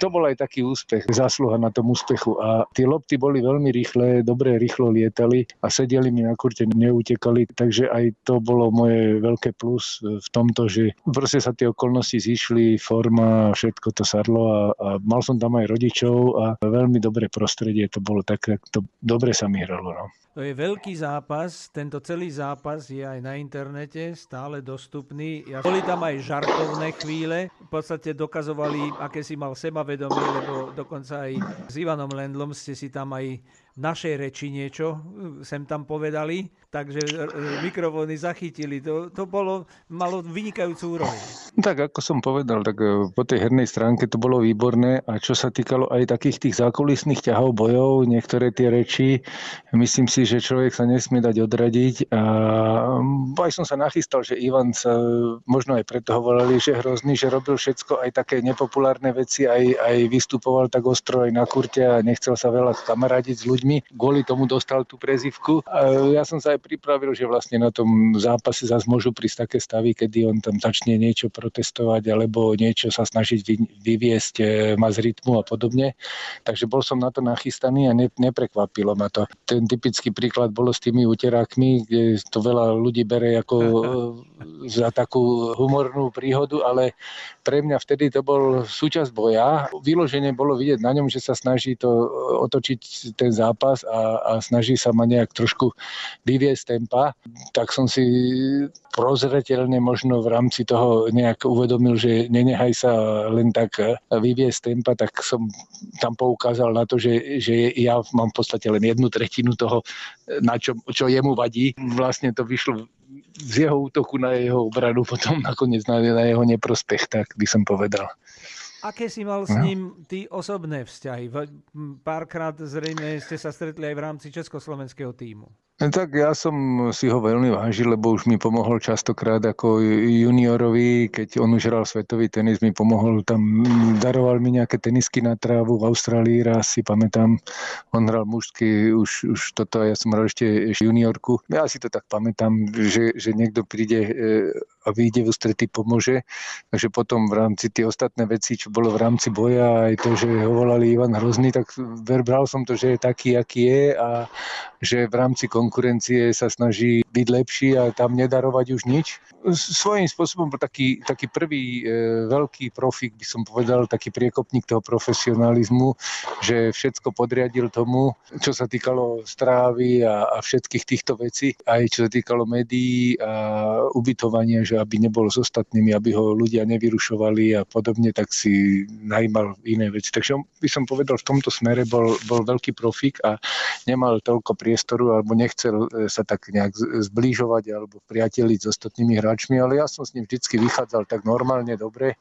To bol aj taký úspech, zásluha na tom úspechu. A tie lopty boli veľmi rýchle, dobre rýchlo lietali a sedeli mi na kurte, neutekali, takže aj to bolo moje veľké plus v tomto, že proste sa tie okolnosti zišli, forma, všetko to sadlo a, a mal som tam aj rodičov a veľmi dobré prostredie to bolo tak tak to dobre sa mi hralo. No. To je veľký zápas, tento celý zápas je aj na internete, stále dostupný. Ja, boli tam aj žartovné chvíle, v podstate dokazovali, aké si mal sebavedomie, lebo dokonca aj s Ivanom Lendlom ste si tam aj našej reči niečo sem tam povedali, takže e, mikrofóny zachytili. To, to bolo, malo vynikajúcu úroveň. Tak ako som povedal, tak e, po tej hernej stránke to bolo výborné a čo sa týkalo aj takých tých zákulisných ťahov bojov, niektoré tie reči, myslím si, že človek sa nesmie dať odradiť a aj som sa nachystal, že Ivan sa možno aj preto hovorili, že hrozný, že robil všetko, aj také nepopulárne veci, aj, aj vystupoval tak ostro aj na kurte a nechcel sa veľa kamarádiť s ľuďmi ľuďmi. Kvôli tomu dostal tú prezivku. Ja som sa aj pripravil, že vlastne na tom zápase zase môžu prísť také stavy, kedy on tam začne niečo protestovať alebo niečo sa snažiť vyviesť e, ma z rytmu a podobne. Takže bol som na to nachystaný a ne, neprekvapilo ma to. Ten typický príklad bolo s tými uterákmi, kde to veľa ľudí bere ako e, za takú humornú príhodu, ale pre mňa vtedy to bol súčasť boja. Vyloženie bolo vidieť na ňom, že sa snaží to otočiť ten zápas zápas a, a snaží sa ma nejak trošku vyviesť tempa, tak som si prozreteľne možno v rámci toho nejak uvedomil, že nenehaj sa len tak vyviesť tempa, tak som tam poukázal na to, že, že ja mám v podstate len jednu tretinu toho, na čo, čo jemu vadí. Vlastne to vyšlo z jeho útoku na jeho obranu potom nakoniec na, na jeho neprospech, tak by som povedal. Aké si mal s no. ním ty osobné vzťahy? Párkrát zrejme ste sa stretli aj v rámci československého týmu. Tak ja som si ho veľmi vážil, lebo už mi pomohol častokrát ako juniorovi, keď on už hral svetový tenis, mi pomohol tam, daroval mi nejaké tenisky na trávu v Austrálii, raz si pamätám, on hral mužský, už, už toto, ja som hral ešte, ešte juniorku. Ja si to tak pamätám, že, že niekto príde e, a vyjde v ústretí, pomôže. Takže potom v rámci tie ostatné veci, čo bolo v rámci boja, aj to, že ho volali Ivan Hrozný, tak bral som to, že je taký, aký je a že v rámci konkurencie sa snaží byť lepší a tam nedarovať už nič. Svojím spôsobom taký, taký prvý e, veľký profík, by som povedal, taký priekopník toho profesionalizmu, že všetko podriadil tomu, čo sa týkalo strávy a, a všetkých týchto vecí, aj čo sa týkalo médií a ubytovania, že aby nebol s ostatnými, aby ho ľudia nevyrušovali a podobne, tak si najímal iné veci. Takže by som povedal, v tomto smere bol, bol veľký profík a nemal toľko priestoru alebo nechcel e, sa tak nejak zbližovať alebo priateliť s ostatnými hráčmi, ale ja som s ním vždy vychádzal tak normálne, dobre.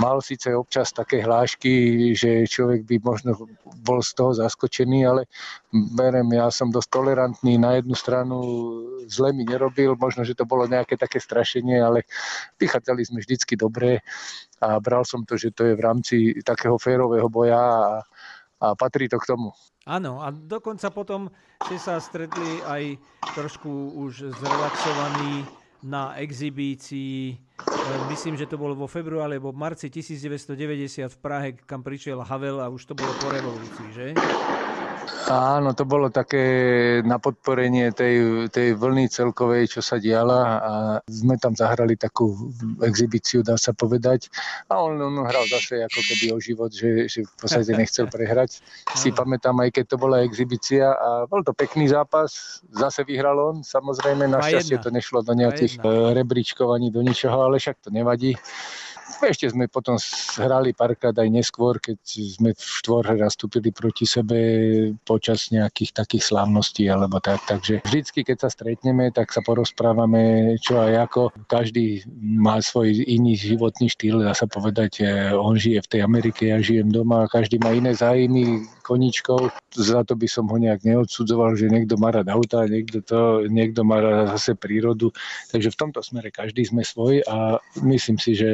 Mal síce občas také hlášky, že človek by možno bol z toho zaskočený, ale berem, ja som dosť tolerantný. Na jednu stranu zle mi nerobil, možno, že to bolo nejaké také strašenie, ale vychádzali sme vždycky dobre a bral som to, že to je v rámci takého férového boja a, a patrí to k tomu. Áno, a dokonca potom ste sa stretli aj trošku už zrelaxovaní na exibícii, e, myslím, že to bolo vo februári alebo v marci 1990 v Prahe, kam prišiel Havel a už to bolo po revolúcii, že? Áno, to bolo také na podporenie tej, tej vlny celkovej, čo sa diala a sme tam zahrali takú exibíciu, dá sa povedať. A on, on hral zase ako keby o život, že, že v podstate nechcel prehrať. Si pamätám, aj keď to bola exibícia a bol to pekný zápas. Zase vyhral on, samozrejme, našťastie to nešlo do nejakých rebríčkov ani do ničoho, ale však to nevadí. Ešte sme potom hrali párkrát aj neskôr, keď sme v štvorhe nastúpili proti sebe počas nejakých takých slávností alebo tak. Takže vždycky, keď sa stretneme, tak sa porozprávame čo aj ako. Každý má svoj iný životný štýl, dá sa povedať, on žije v tej Amerike, ja žijem doma, každý má iné zájmy, koničkov. Za to by som ho nejak neodsudzoval, že niekto má rád auta, niekto, to, niekto má rád zase prírodu. Takže v tomto smere každý sme svoj a myslím si, že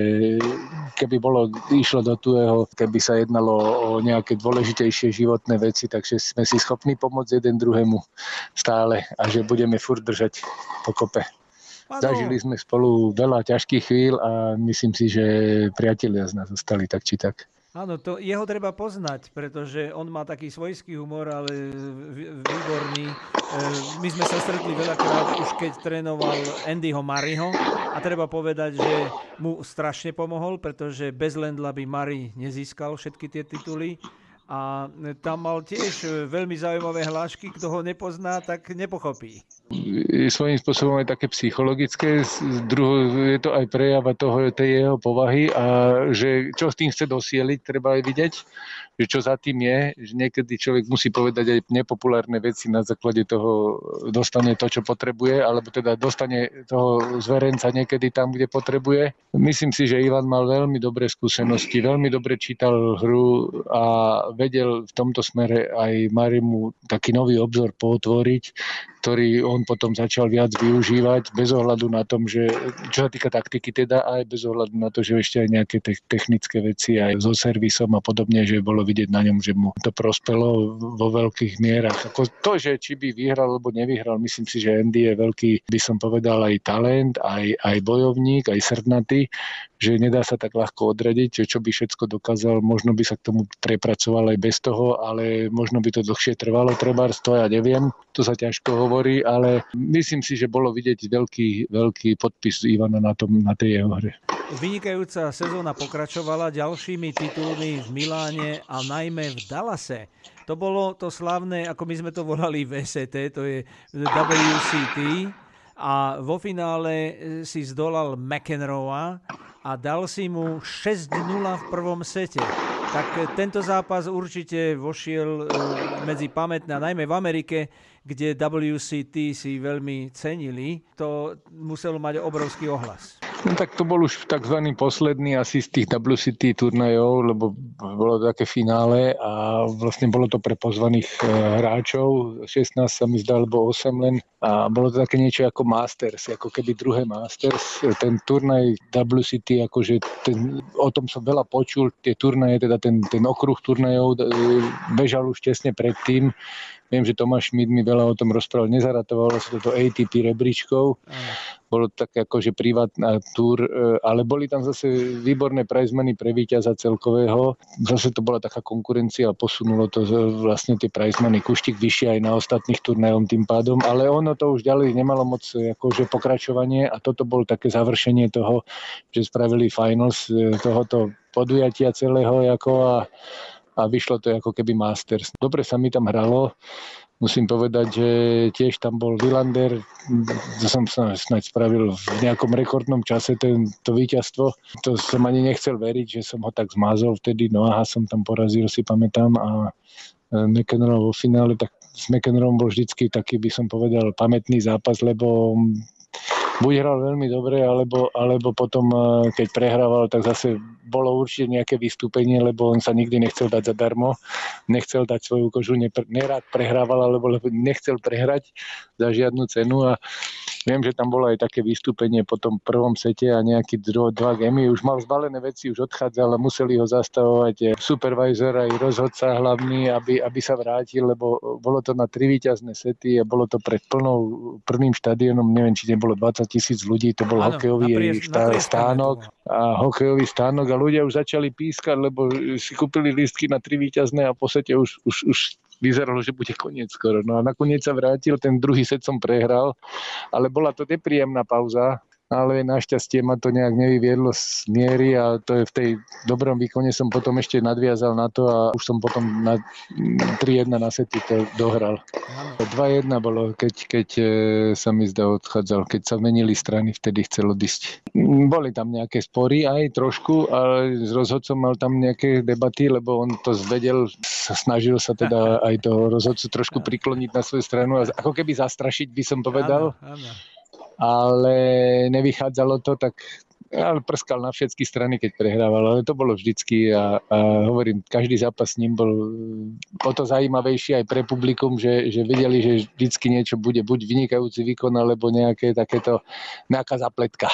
keby bolo, išlo do tuého, keby sa jednalo o nejaké dôležitejšie životné veci, takže sme si schopní pomôcť jeden druhému stále a že budeme furt držať pokope. Zažili sme spolu veľa ťažkých chvíľ a myslím si, že priatelia z nás zostali tak či tak. Áno, to jeho treba poznať, pretože on má taký svojský humor, ale výborný. E, my sme sa stretli veľakrát už keď trénoval Andyho Mariho a treba povedať, že mu strašne pomohol, pretože bez Lendla by Mari nezískal všetky tie tituly a tam mal tiež veľmi zaujímavé hlášky, kto ho nepozná, tak nepochopí. Svojím spôsobom je také psychologické, druho, je to aj prejava toho, tej jeho povahy a že čo s tým chce dosieliť, treba aj vidieť že čo za tým je, že niekedy človek musí povedať aj nepopulárne veci na základe toho dostane to, čo potrebuje, alebo teda dostane toho zverenca niekedy tam, kde potrebuje. Myslím si, že Ivan mal veľmi dobré skúsenosti, veľmi dobre čítal hru a vedel v tomto smere aj Marimu taký nový obzor potvoriť, ktorý on potom začal viac využívať bez ohľadu na tom, že čo sa týka taktiky teda aj bez ohľadu na to, že ešte aj nejaké technické veci aj so servisom a podobne, že bolo vidieť na ňom, že mu to prospelo vo veľkých mierach. Ako to, že či by vyhral alebo nevyhral, myslím si, že Andy je veľký, by som povedal, aj talent, aj, aj bojovník, aj srdnatý, že nedá sa tak ľahko odradiť, čo by všetko dokázal, možno by sa k tomu prepracoval aj bez toho, ale možno by to dlhšie trvalo, treba to ja neviem, to sa ťažko hovorí, ale myslím si, že bolo vidieť veľký, veľký podpis Ivana na, tom, na tej jeho hre. Vynikajúca sezóna pokračovala ďalšími titulmi v Miláne a najmä v Dallase. To bolo to slavné, ako my sme to volali VST, to je WCT a vo finále si zdolal McEnroea a dal si mu 6-0 v prvom sete. Tak tento zápas určite vošiel e, medzi pamätné, najmä v Amerike, kde WCT si veľmi cenili. To muselo mať obrovský ohlas. No tak to bol už tzv. posledný asi z tých WCT turnajov, lebo bolo to také finále a vlastne bolo to pre pozvaných e, hráčov, 16 sa mi zdá, alebo 8 len a bolo to také niečo ako Masters, ako keby druhé Masters. Ten turnaj WCT, akože ten, o tom som veľa počul, tie turnaje, teda ten, ten okruh turnajov e, bežal už tesne predtým, Viem, že Tomáš Schmidt mi veľa o tom rozprával. Nezaratovalo sa toto ATP rebríčkov. Bolo to také akože privátna túr, e, ale boli tam zase výborné prizmany pre víťaza celkového. Zase to bola taká konkurencia a posunulo to vlastne tie prizmany kuštik vyššie aj na ostatných turnajom tým pádom, ale ono to už ďalej nemalo moc akože pokračovanie a toto bolo také završenie toho, že spravili finals e, tohoto podujatia celého ako a a vyšlo to ako keby Masters. Dobre sa mi tam hralo, musím povedať, že tiež tam bol Villander, to som snáď spravil v nejakom rekordnom čase to víťazstvo. To som ani nechcel veriť, že som ho tak zmázol vtedy, no aha, som tam porazil, si pamätám a e, McEnroe vo finále, tak s McEnroe bol vždycky taký, by som povedal, pamätný zápas, lebo buď hral veľmi dobre, alebo, alebo potom, eh, keď prehrával, tak zase bolo určite nejaké vystúpenie, lebo on sa nikdy nechcel dať zadarmo, nechcel dať svoju kožu, nerád prehrával, alebo nechcel prehrať za žiadnu cenu a Viem, že tam bolo aj také vystúpenie po tom prvom sete a nejaký dro, dva gemy. Už mal zbalené veci, už odchádzal a museli ho zastavovať supervisor aj rozhodca hlavný, aby, aby sa vrátil, lebo bolo to na tri víťazné sety a bolo to pred plnou, plným štadionom, neviem, či nebolo 20 tisíc ľudí, to bol ano, hokejový prieš, štá, stánok a hokejový stánok a ľudia už začali pískať, lebo si kúpili lístky na tri víťazné a po sete už, už, už vyzeralo, že bude koniec skoro. No a nakoniec sa vrátil, ten druhý set som prehral, ale bola to nepríjemná pauza, ale našťastie ma to nejak nevyviedlo z miery a to je v tej dobrom výkone som potom ešte nadviazal na to a už som potom na 3-1 na sety to dohral. 2-1 bolo, keď, keď e, sa mi zdá odchádzal, keď sa menili strany, vtedy chcel odísť. Boli tam nejaké spory aj trošku, ale s rozhodcom mal tam nejaké debaty, lebo on to zvedel, snažil sa teda aj toho rozhodcu trošku prikloniť na svoju stranu a ako keby zastrašiť by som povedal. Áno, áno ale nevychádzalo to, tak ale prskal na všetky strany, keď prehrával, ale to bolo vždycky a, a hovorím, každý zápas s ním bol o to zaujímavejší aj pre publikum, že, že vedeli, že vždycky niečo bude, buď vynikajúci výkon, alebo nejaké takéto, nejaká zapletka.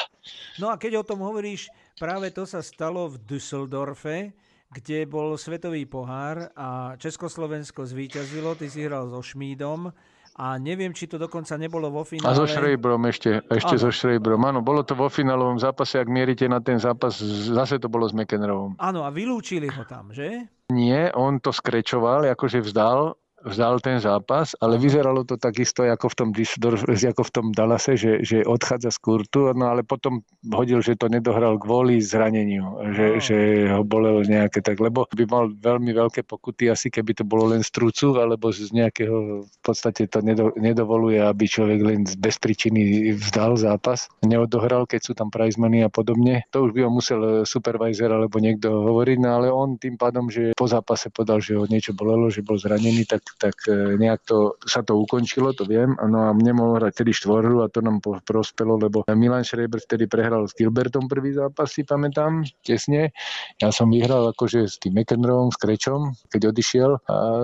No a keď o tom hovoríš, práve to sa stalo v Düsseldorfe, kde bol svetový pohár a Československo zvíťazilo, ty si hral so Šmídom, a neviem, či to dokonca nebolo vo finále. A so Šrejbrom ešte, ešte ano. so Šrejbrom. Áno, bolo to vo finálovom zápase, ak mierite na ten zápas, zase to bolo s McEnroeom. Áno, a vylúčili ho tam, že? Nie, on to skrečoval, akože vzdal vzdal ten zápas, ale vyzeralo to takisto ako v tom, ako v tom Dallase, že, že odchádza z kurtu, no ale potom hodil, že to nedohral kvôli zraneniu, že, no. že ho bolelo nejaké tak, lebo by mal veľmi veľké pokuty asi, keby to bolo len z trucu, alebo z nejakého, v podstate to nedo, nedovoluje, aby človek len bez príčiny vzdal zápas, neodohral, keď sú tam prizmany a podobne. To už by ho musel supervisor alebo niekto hovoriť, no ale on tým pádom, že po zápase podal, že ho niečo bolelo, že bol zranený, tak tak e, nejak to, sa to ukončilo, to viem. No a mne mohol hrať tedy štvorhru a to nám prospelo, lebo Milan Schreiber vtedy prehral s Gilbertom prvý zápas, si pamätám, tesne. Ja som vyhral akože s tým McEnroeom, s Krečom, keď odišiel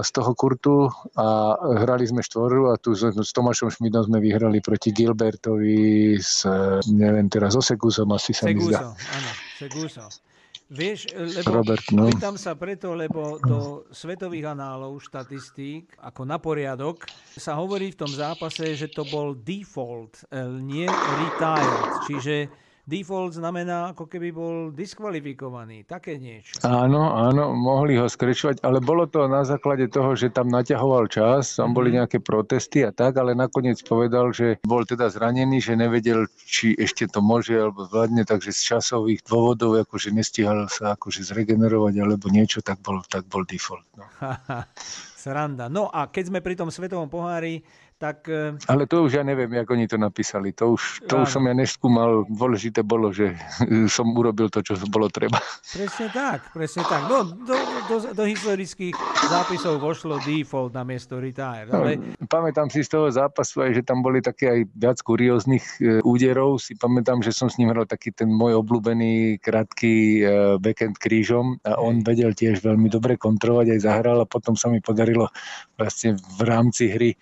z toho kurtu a hrali sme štvorhru a tu s, Tomášom Šmidom sme vyhrali proti Gilbertovi s, neviem teraz, o Segusom asi sa Seguso, mi zdá. áno, Seguso. Vieš, lebo Robert, no. pýtam sa preto, lebo do svetových análov štatistík, ako na poriadok, sa hovorí v tom zápase, že to bol default, eh, nie retired. Čiže default znamená, ako keby bol diskvalifikovaný, také niečo. Áno, áno, mohli ho skrečovať, ale bolo to na základe toho, že tam naťahoval čas, tam boli mhm. nejaké protesty a tak, ale nakoniec povedal, že bol teda zranený, že nevedel, či ešte to môže alebo zvládne, takže z časových dôvodov akože nestihal sa akože zregenerovať alebo niečo, tak bol, tak bol default. No. Sranda. No a keď sme pri tom svetovom pohári, tak... E, Ale to už ja neviem, jak oni to napísali. To už, to už som ja neskúmal. Dôležité bolo, že som urobil to, čo bolo treba. Presne tak, presne tak. No, do, do, do historických zápisov vošlo default na miesto retire. Ale... No, pamätám si z toho zápasu aj, že tam boli také aj viac kurióznych e, úderov. Si pamätám, že som s ním hral taký ten môj obľúbený krátky e, backend krížom a on vedel tiež veľmi dobre kontrolovať, aj zahral a potom sa mi podarilo vlastne v rámci hry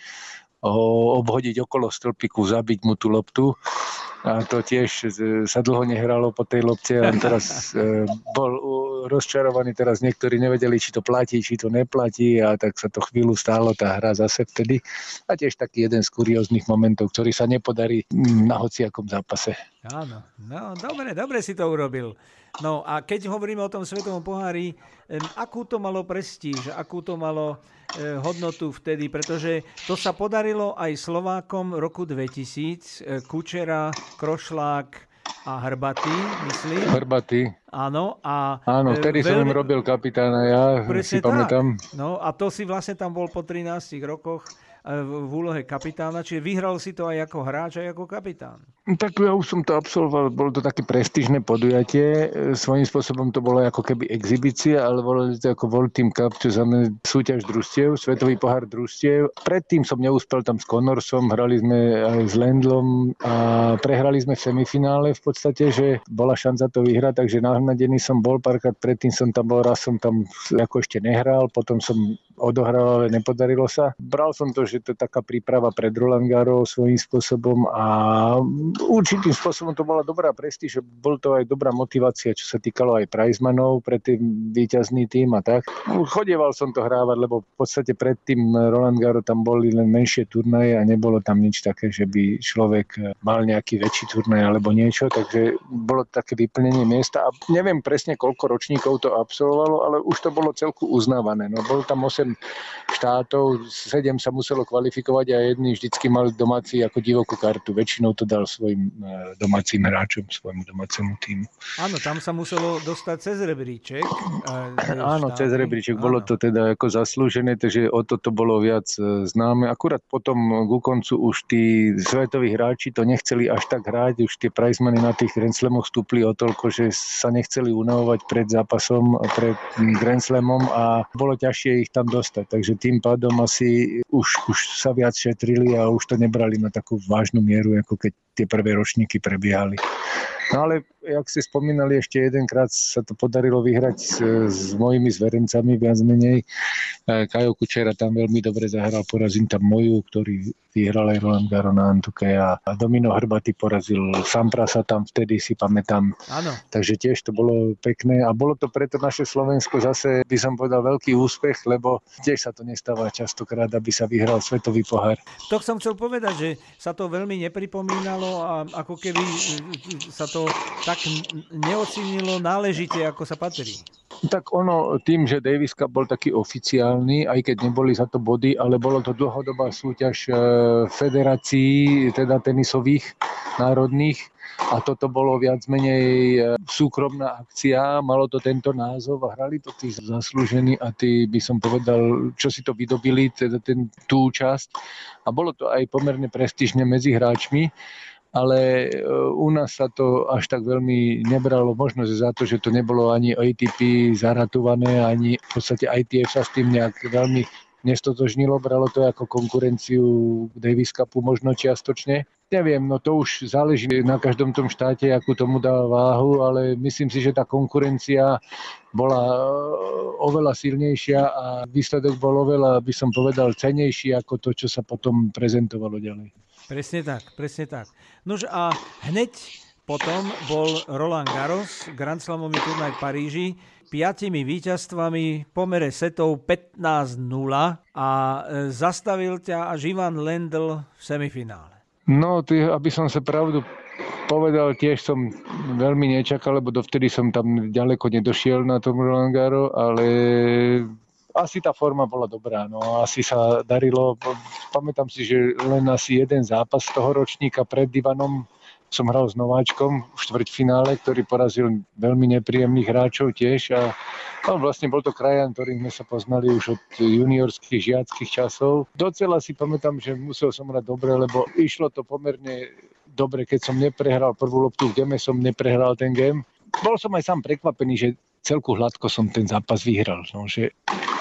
ho obhodiť okolo stĺpiku, zabiť mu tú loptu. A to tiež sa dlho nehralo po tej lopte a teraz e, bol rozčarovaný, teraz niektorí nevedeli, či to platí, či to neplatí a tak sa to chvíľu stálo tá hra zase vtedy. A tiež taký jeden z kurióznych momentov, ktorý sa nepodarí na hociakom zápase. Áno, no dobre, dobre si to urobil. No a keď hovoríme o tom svetovom pohári, akú to malo prestíž, akú to malo hodnotu vtedy, pretože to sa podarilo aj Slovákom roku 2000, e, Kučera, Krošlák a Hrbatý, myslím. Hrbatý. Áno. A Áno, vtedy veľmi... som im robil kapitána, ja si pamätám. No a to si vlastne tam bol po 13 rokoch v úlohe kapitána, čiže vyhral si to aj ako hráč, aj ako kapitán. Tak ja už som to absolvoval, bolo to také prestížne podujatie, svojím spôsobom to bolo ako keby exibícia, ale bolo to ako World Team Cup, čo znamená súťaž družstiev, svetový pohár družstiev. Predtým som neúspel tam s Connorsom, hrali sme aj s Lendlom a prehrali sme v semifinále v podstate, že bola šanca to vyhrať, takže nahnadený som bol, párkrát predtým som tam bol, raz som tam ako ešte nehral, potom som odohral, ale nepodarilo sa. Bral som to, že to je taká príprava pred Roland Garros svojím spôsobom a určitým spôsobom to bola dobrá prestíž, bol to aj dobrá motivácia, čo sa týkalo aj Prizemanov pre tým výťazný tým a tak. Chodieval som to hrávať, lebo v podstate pred tým Roland Garros tam boli len menšie turnaje a nebolo tam nič také, že by človek mal nejaký väčší turnaj alebo niečo, takže bolo také vyplnenie miesta a neviem presne koľko ročníkov to absolvovalo, ale už to bolo celku uznávané. No, bol tam 8 štátov, sedem sa muselo kvalifikovať a jedni vždycky mali domáci ako divokú kartu. Väčšinou to dal svojim e, domácim hráčom, svojmu domácemu týmu. Áno, tam sa muselo dostať cez rebríček. Áno, štáty. cez rebríček. Áno. Bolo to teda ako zaslúžené, takže o toto bolo viac známe. Akurát potom ku koncu už tí svetoví hráči to nechceli až tak hrať, už tie prajzmeny na tých Grand Slamoch stúpli o toľko, že sa nechceli unavovať pred zápasom, pred Grand Slamom a bolo ťažšie ich tam dostať. Takže tým pádom asi už, už sa viac šetrili a už to nebrali na takú vážnu mieru, ako keď tie prvé ročníky prebiehali. No ale, jak ste spomínali, ešte jedenkrát sa to podarilo vyhrať s, s mojimi zverencami viac menej. E, Kajo Kučera tam veľmi dobre zahral, porazím tam moju, ktorý vyhral aj Roland Garo na Antuke a Domino Hrbaty porazil Samprasa tam vtedy si pamätám. Áno. Takže tiež to bolo pekné a bolo to preto naše Slovensko zase, by som povedal, veľký úspech, lebo tiež sa to nestáva častokrát, aby sa vyhral svetový pohár. To som chcel povedať, že sa to veľmi nepripomínalo a ako keby sa to tak neocenilo náležite, ako sa patrí. Tak ono tým, že Davis Cup bol taký oficiálny, aj keď neboli za to body, ale bolo to dlhodobá súťaž e, federácií, teda tenisových národných, a toto bolo viac menej e, súkromná akcia, malo to tento názov a hrali to tí zaslúžení a tí by som povedal, čo si to vydobili, teda ten, tú časť. A bolo to aj pomerne prestížne medzi hráčmi ale e, u nás sa to až tak veľmi nebralo. Možno za to, že to nebolo ani ATP zaratované, ani v podstate ITF sa s tým nejak veľmi nestotožnilo, bralo to ako konkurenciu Davis Cupu možno čiastočne. Neviem, no to už záleží na každom tom štáte, akú tomu dá váhu, ale myslím si, že tá konkurencia bola e, oveľa silnejšia a výsledok bol oveľa, by som povedal, cenejší ako to, čo sa potom prezentovalo ďalej. Presne tak, presne tak. Nož a hneď potom bol Roland Garros, Grand Slamový turnaj v Paríži, piatimi víťazstvami, pomere setov 15-0 a e, zastavil ťa až Ivan Lendl v semifinále. No, ty, aby som sa pravdu povedal, tiež som veľmi nečakal, lebo dovtedy som tam ďaleko nedošiel na tom Roland Garo, ale asi tá forma bola dobrá, no asi sa darilo. Pamätám si, že len asi jeden zápas toho ročníka pred Ivanom som hral s Nováčkom v štvrťfinále, ktorý porazil veľmi nepríjemných hráčov tiež a no, vlastne bol to krajan, ktorým sme sa poznali už od juniorských žiackých časov. Docela si pamätám, že musel som hrať dobre, lebo išlo to pomerne dobre, keď som neprehral prvú loptu v game, som neprehral ten game. Bol som aj sám prekvapený, že celku hladko som ten zápas vyhral. No, že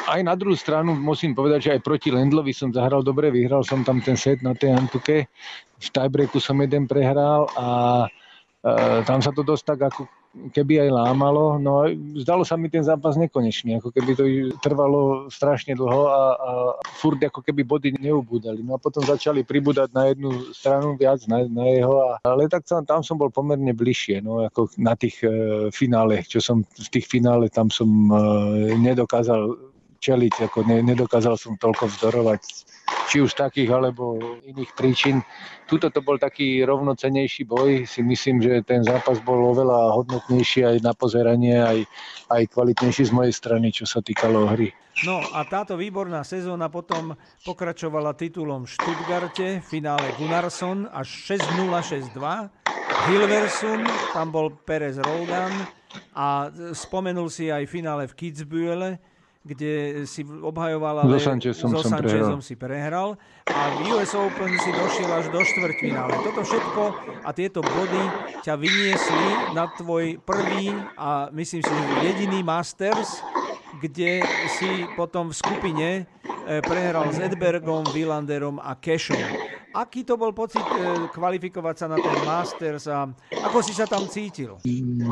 aj na druhú stranu musím povedať, že aj proti Lendlovi som zahral dobre, vyhral som tam ten set na tej Antuke. V tiebreaku som jeden prehral a e, tam sa to dosť tak ako keby aj lámalo. No zdalo sa mi ten zápas nekonečný, ako keby to trvalo strašne dlho a, a furt ako keby body neubúdali. No a potom začali pribúdať na jednu stranu viac, na, na jeho, a, ale tak tam, tam som bol pomerne bližšie, no ako na tých e, finále, čo som v tých finále tam som e, nedokázal čeliť, ako ne, nedokázal som toľko vzdorovať, či už takých alebo iných príčin. Tuto to bol taký rovnocenejší boj, si myslím, že ten zápas bol oveľa hodnotnejší aj na pozeranie, aj, aj kvalitnejší z mojej strany, čo sa týkalo hry. No a táto výborná sezóna potom pokračovala titulom v Stuttgarte, v finále Gunnarsson až 6-0, 6-2. Hilversum, tam bol Perez Roldan a spomenul si aj finále v Kitzbühele, kde si obhajoval, ale so Sanchezom, so Sanchezom si prehral a v US Open si došiel až do štvrťfinále. Toto všetko a tieto body ťa vyniesli na tvoj prvý a myslím si, jediný Masters, kde si potom v skupine eh, prehral s Edbergom, Villanderom a Kešom. Aký to bol pocit e, kvalifikovať sa na ten Masters a ako si sa tam cítil?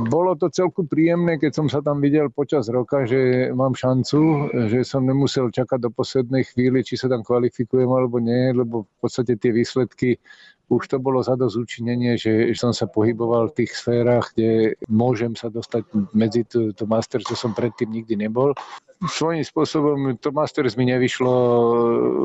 Bolo to celku príjemné, keď som sa tam videl počas roka, že mám šancu, že som nemusel čakať do poslednej chvíli, či sa tam kvalifikujem alebo nie, lebo v podstate tie výsledky už to bolo za dosť učinenie, že som sa pohyboval v tých sférach, kde môžem sa dostať medzi to, to master, čo som predtým nikdy nebol. Svojím spôsobom to Masters mi nevyšlo.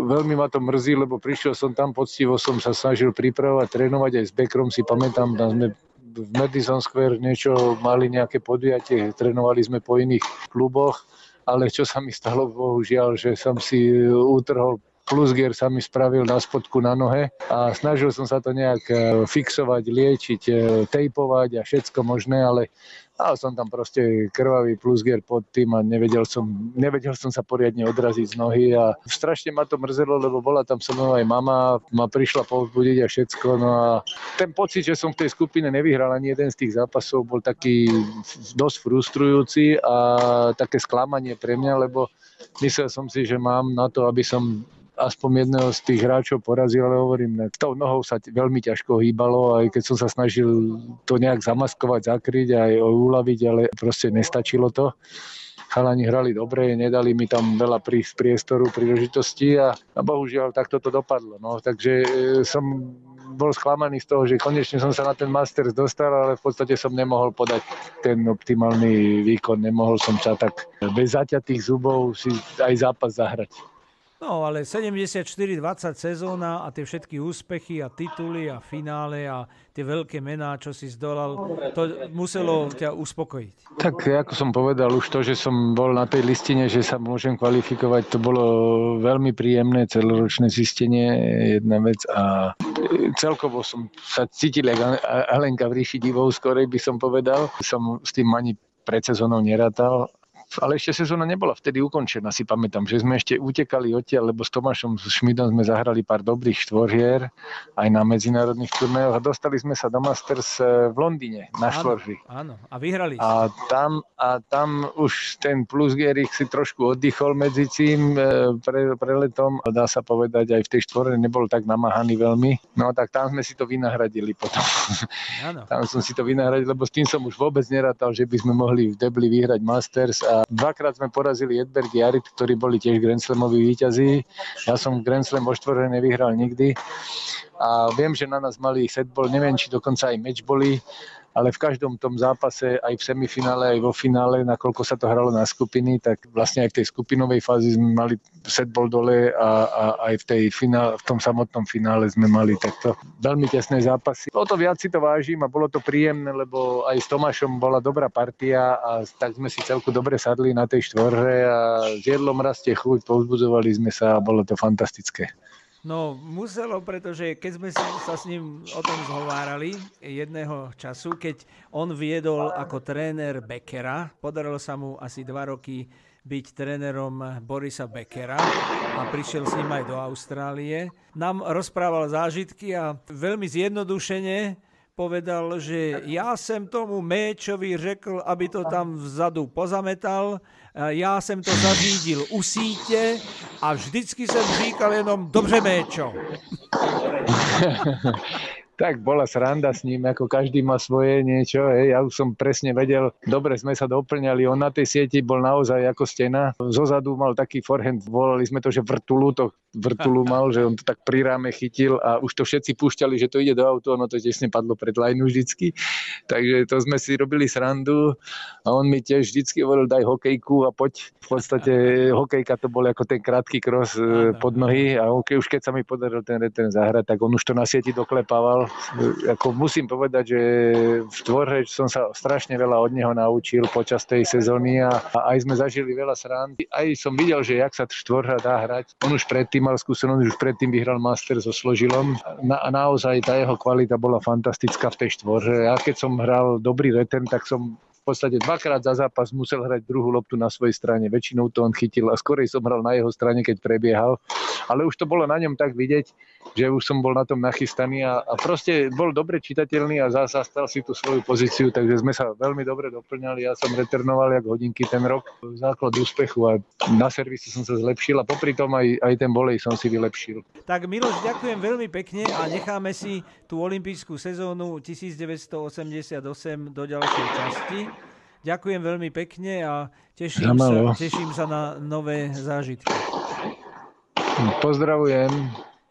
Veľmi ma to mrzí, lebo prišiel som tam poctivo, som sa snažil pripravovať, trénovať. Aj s Bekrom, si pamätám, tam sme v Madison Square niečo mali nejaké podujatie, trénovali sme po iných kluboch. Ale čo sa mi stalo, bohužiaľ, že som si utrhol plusgier sa mi spravil na spodku na nohe a snažil som sa to nejak e, fixovať, liečiť, e, tejpovať a všetko možné, ale mal som tam proste krvavý plusgier pod tým a nevedel som, nevedel som sa poriadne odraziť z nohy a strašne ma to mrzelo, lebo bola tam so mnou aj mama, ma prišla povzbudiť a všetko. No a ten pocit, že som v tej skupine nevyhral ani jeden z tých zápasov, bol taký dosť frustrujúci a také sklamanie pre mňa, lebo myslel som si, že mám na to, aby som aspoň jedného z tých hráčov porazil, ale hovorím, tou nohou sa veľmi ťažko hýbalo, aj keď som sa snažil to nejak zamaskovať, zakryť aj uľaviť, ale proste nestačilo to chalani hrali dobre, nedali mi tam veľa priestoru, príležitosti a, a bohužiaľ takto to dopadlo. No, takže e, som bol sklamaný z toho, že konečne som sa na ten Masters dostal, ale v podstate som nemohol podať ten optimálny výkon. Nemohol som sa tak bez zaťatých zubov si aj zápas zahrať. No ale 74-20 sezóna a tie všetky úspechy a tituly a finále a tie veľké mená, čo si zdolal, to muselo ťa uspokojiť. Tak ako som povedal už to, že som bol na tej listine, že sa môžem kvalifikovať, to bolo veľmi príjemné celoročné zistenie, jedna vec a celkovo som sa cítil ako Alenka v ríši divou, skorej by som povedal. Som s tým ani pred sezónou nerátal ale ešte sezóna nebola vtedy ukončená, si pamätám, že sme ešte utekali odtiaľ, lebo s Tomášom s Šmidom sme zahrali pár dobrých štvorhier aj na medzinárodných turnajoch a dostali sme sa do Masters eh, v Londýne na štvorhy. Áno, a vyhrali. A tam, a tam už ten plusgierik si trošku oddychol medzi tým eh, pre, preletom, dá sa povedať, aj v tej štvore nebol tak namáhaný veľmi. No tak tam sme si to vynahradili potom. Áno. tam som si to vynahradil, lebo s tým som už vôbec nerátal, že by sme mohli v debli vyhrať Masters a dvakrát sme porazili Edberg Jarit, ktorí boli tiež Grand Slamoví víťazí. Ja som Grand Slam vo štvore nevyhral nikdy. A viem, že na nás mali setball, neviem, či dokonca aj boli ale v každom tom zápase, aj v semifinále, aj vo finále, nakoľko sa to hralo na skupiny, tak vlastne aj v tej skupinovej fázi sme mali set bol dole a, a aj v, tej finál, v tom samotnom finále sme mali takto veľmi tesné zápasy. O to viac si to vážim a bolo to príjemné, lebo aj s Tomášom bola dobrá partia a tak sme si celku dobre sadli na tej štvorhe a s jedlom rastie chuť, povzbudzovali sme sa a bolo to fantastické. No muselo, pretože keď sme sa s ním o tom zhovárali jedného času, keď on viedol ako tréner Beckera, podarilo sa mu asi dva roky byť trénerom Borisa Beckera a prišiel s ním aj do Austrálie. Nám rozprával zážitky a veľmi zjednodušene povedal, že ja som tomu Méčovi řekl, aby to tam vzadu pozametal, já jsem to zařídil u sítě a vždycky jsem říkal jenom dobře Méčo. tak bola sranda s ním, ako každý má svoje niečo. Hej. Ja už som presne vedel, dobre sme sa doplňali. On na tej sieti bol naozaj ako stena. Zozadu mal taký forehand, volali sme to, že vrtulu, to vrtulu mal, že on to tak pri ráme chytil a už to všetci púšťali, že to ide do auto, ono to tesne padlo pred lajnu vždycky. Takže to sme si robili srandu a on mi tiež vždycky hovoril, daj hokejku a poď. V podstate hokejka to bol ako ten krátky kros e, pod nohy a okay, už keď sa mi podaril ten return zahrať, tak on už to na sieti doklepával ako musím povedať, že v tvorhe som sa strašne veľa od neho naučil počas tej sezóny a, a aj sme zažili veľa srand. Aj som videl, že jak sa štvorha dá hrať. On už predtým mal skúsenosť, už predtým vyhral Master so Složilom na, a naozaj tá jeho kvalita bola fantastická v tej štvorhe. Ja keď som hral dobrý return, tak som v podstate dvakrát za zápas musel hrať druhú loptu na svojej strane. Väčšinou to on chytil a skorej som hral na jeho strane, keď prebiehal. Ale už to bolo na ňom tak vidieť, že už som bol na tom nachystaný a, a proste bol dobre čitateľný a zastal si tú svoju pozíciu, takže sme sa veľmi dobre doplňali. Ja som returnoval jak hodinky ten rok. Základ úspechu a na servise som sa zlepšil a popri tom aj, aj ten bolej som si vylepšil. Tak Miloš, ďakujem veľmi pekne a necháme si tú olympijskú sezónu 1988 do ďalšej časti. Ďakujem veľmi pekne a teším, sa, teším sa na nové zážitky. Pozdravujem.